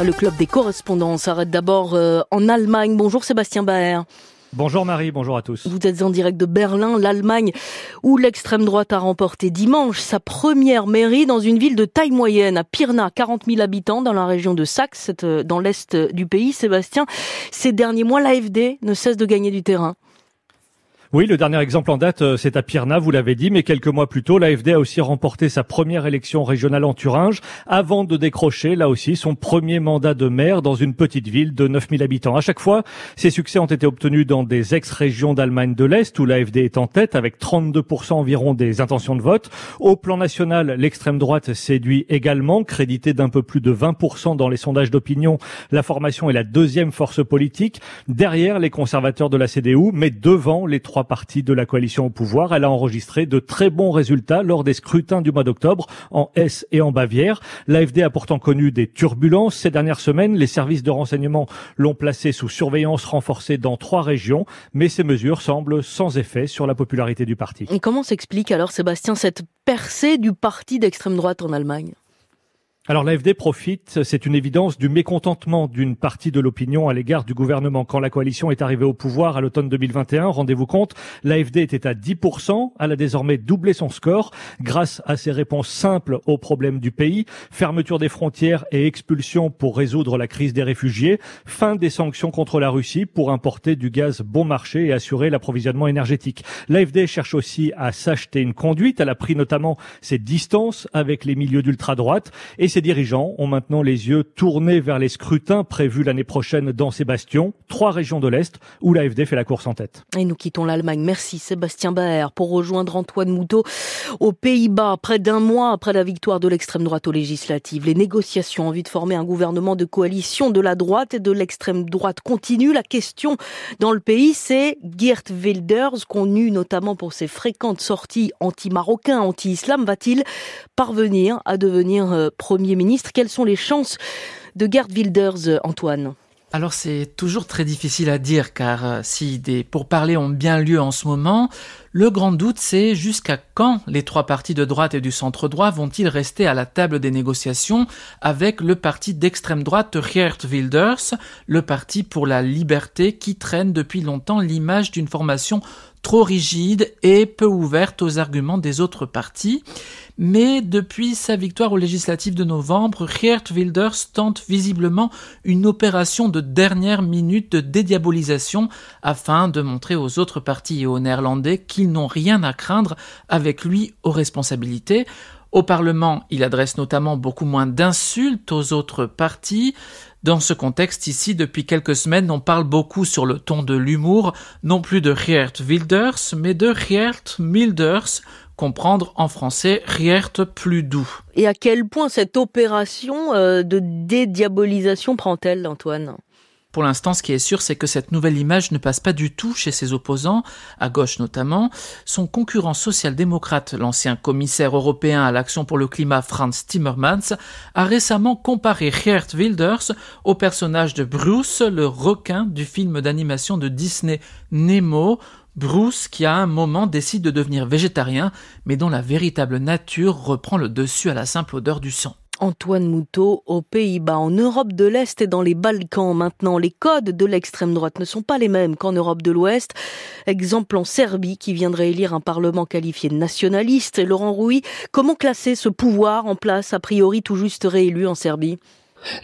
Le club des correspondants s'arrête d'abord euh, en Allemagne. Bonjour Sébastien Baer. Bonjour Marie, bonjour à tous. Vous êtes en direct de Berlin, l'Allemagne, où l'extrême droite a remporté dimanche sa première mairie dans une ville de taille moyenne, à Pirna, 40 000 habitants dans la région de Saxe, euh, dans l'est du pays. Sébastien, ces derniers mois, l'AFD ne cesse de gagner du terrain. Oui, le dernier exemple en date, euh, c'est à Pirna, vous l'avez dit, mais quelques mois plus tôt, l'AFD a aussi remporté sa première élection régionale en Thuringe, avant de décrocher, là aussi, son premier mandat de maire dans une petite ville de 9000 habitants. À chaque fois, ces succès ont été obtenus dans des ex-régions d'Allemagne de l'Est, où l'AFD est en tête, avec 32% environ des intentions de vote. Au plan national, l'extrême droite séduit également, crédité d'un peu plus de 20% dans les sondages d'opinion. La formation est la deuxième force politique, derrière les conservateurs de la CDU, mais devant les trois partie de la coalition au pouvoir. Elle a enregistré de très bons résultats lors des scrutins du mois d'octobre en Hesse et en Bavière. L'AFD a pourtant connu des turbulences ces dernières semaines. Les services de renseignement l'ont placé sous surveillance renforcée dans trois régions, mais ces mesures semblent sans effet sur la popularité du parti. Et comment s'explique alors, Sébastien, cette percée du parti d'extrême droite en Allemagne? Alors l'AFD profite, c'est une évidence, du mécontentement d'une partie de l'opinion à l'égard du gouvernement. Quand la coalition est arrivée au pouvoir à l'automne 2021, rendez-vous compte, l'AFD était à 10%, elle a désormais doublé son score grâce à ses réponses simples aux problèmes du pays, fermeture des frontières et expulsion pour résoudre la crise des réfugiés, fin des sanctions contre la Russie pour importer du gaz bon marché et assurer l'approvisionnement énergétique. L'AFD cherche aussi à s'acheter une conduite, elle a pris notamment ses distances avec les milieux d'ultra-droite et dirigeants ont maintenant les yeux tournés vers les scrutins prévus l'année prochaine dans ces bastions, trois régions de l'Est où l'AFD fait la course en tête. Et nous quittons l'Allemagne. Merci Sébastien Baer pour rejoindre Antoine Moutot aux Pays-Bas. Près d'un mois après la victoire de l'extrême droite aux législatives, les négociations en vue de former un gouvernement de coalition de la droite et de l'extrême droite continuent. La question dans le pays, c'est Geert Wilders, connu notamment pour ses fréquentes sorties anti-marocains, anti-islam, va-t-il parvenir à devenir euh, ministre. Quelles sont les chances de Gerd Wilders, euh, Antoine? Alors c'est toujours très difficile à dire car euh, si des pourparlers ont bien lieu en ce moment, le grand doute c'est jusqu'à quand les trois partis de droite et du centre droit vont-ils rester à la table des négociations avec le parti d'extrême droite Geert Wilders, le parti pour la liberté qui traîne depuis longtemps l'image d'une formation trop rigide et peu ouverte aux arguments des autres partis? Mais depuis sa victoire aux législatives de novembre, Geert Wilders tente visiblement une opération de dernière minute de dédiabolisation afin de montrer aux autres partis et aux Néerlandais qu'ils n'ont rien à craindre avec lui aux responsabilités. Au Parlement, il adresse notamment beaucoup moins d'insultes aux autres partis. Dans ce contexte ici, depuis quelques semaines, on parle beaucoup sur le ton de l'humour, non plus de Geert Wilders, mais de Geert Milders, comprendre en français Riert plus doux. Et à quel point cette opération euh, de dédiabolisation prend-elle, Antoine? Pour l'instant, ce qui est sûr, c'est que cette nouvelle image ne passe pas du tout chez ses opposants, à gauche notamment. Son concurrent social-démocrate, l'ancien commissaire européen à l'action pour le climat Franz Timmermans, a récemment comparé Geert Wilders au personnage de Bruce, le requin du film d'animation de Disney Nemo, Bruce qui à un moment décide de devenir végétarien, mais dont la véritable nature reprend le dessus à la simple odeur du sang. Antoine Moutot aux Pays-Bas, en Europe de l'Est et dans les Balkans maintenant. Les codes de l'extrême droite ne sont pas les mêmes qu'en Europe de l'Ouest. Exemple en Serbie qui viendrait élire un parlement qualifié de nationaliste. Laurent Rouy, comment classer ce pouvoir en place a priori tout juste réélu en Serbie?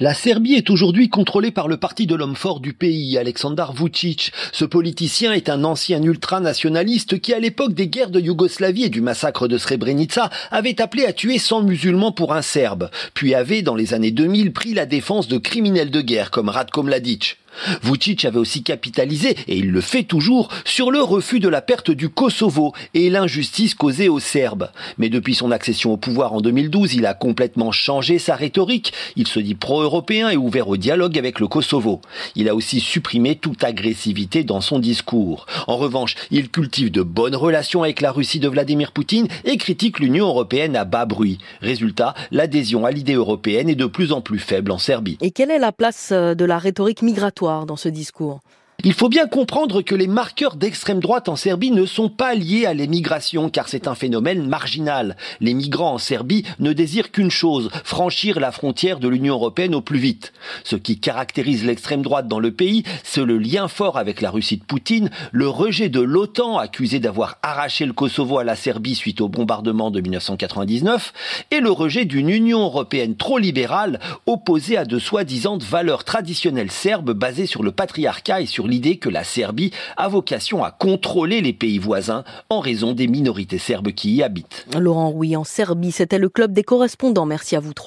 La Serbie est aujourd'hui contrôlée par le parti de l'homme fort du pays, Aleksandar Vucic. Ce politicien est un ancien ultranationaliste qui, à l'époque des guerres de Yougoslavie et du massacre de Srebrenica, avait appelé à tuer 100 musulmans pour un Serbe, puis avait, dans les années 2000, pris la défense de criminels de guerre comme Ratko Mladic. Vucic avait aussi capitalisé, et il le fait toujours, sur le refus de la perte du Kosovo et l'injustice causée aux Serbes. Mais depuis son accession au pouvoir en 2012, il a complètement changé sa rhétorique. Il se dit pro-européen et ouvert au dialogue avec le Kosovo. Il a aussi supprimé toute agressivité dans son discours. En revanche, il cultive de bonnes relations avec la Russie de Vladimir Poutine et critique l'Union européenne à bas bruit. Résultat, l'adhésion à l'idée européenne est de plus en plus faible en Serbie. Et quelle est la place euh, de la rhétorique migratoire dans ce discours Il faut bien comprendre que les marqueurs d'extrême droite en Serbie ne sont pas liés à l'émigration, car c'est un phénomène marginal. Les migrants en Serbie ne désirent qu'une chose, franchir la frontière de l'Union européenne au plus vite. Ce qui caractérise l'extrême droite dans le pays, c'est le lien fort avec la Russie de Poutine, le rejet de l'OTAN, accusé d'avoir arraché le Kosovo à la Serbie suite au bombardement de 1999, et le rejet d'une Union européenne trop libérale, opposée à de soi-disant valeurs traditionnelles serbes basées sur le patriarcat et sur l'idée que la Serbie a vocation à contrôler les pays voisins en raison des minorités serbes qui y habitent. Laurent Rouy en Serbie, c'était le club des correspondants. Merci à vous trois.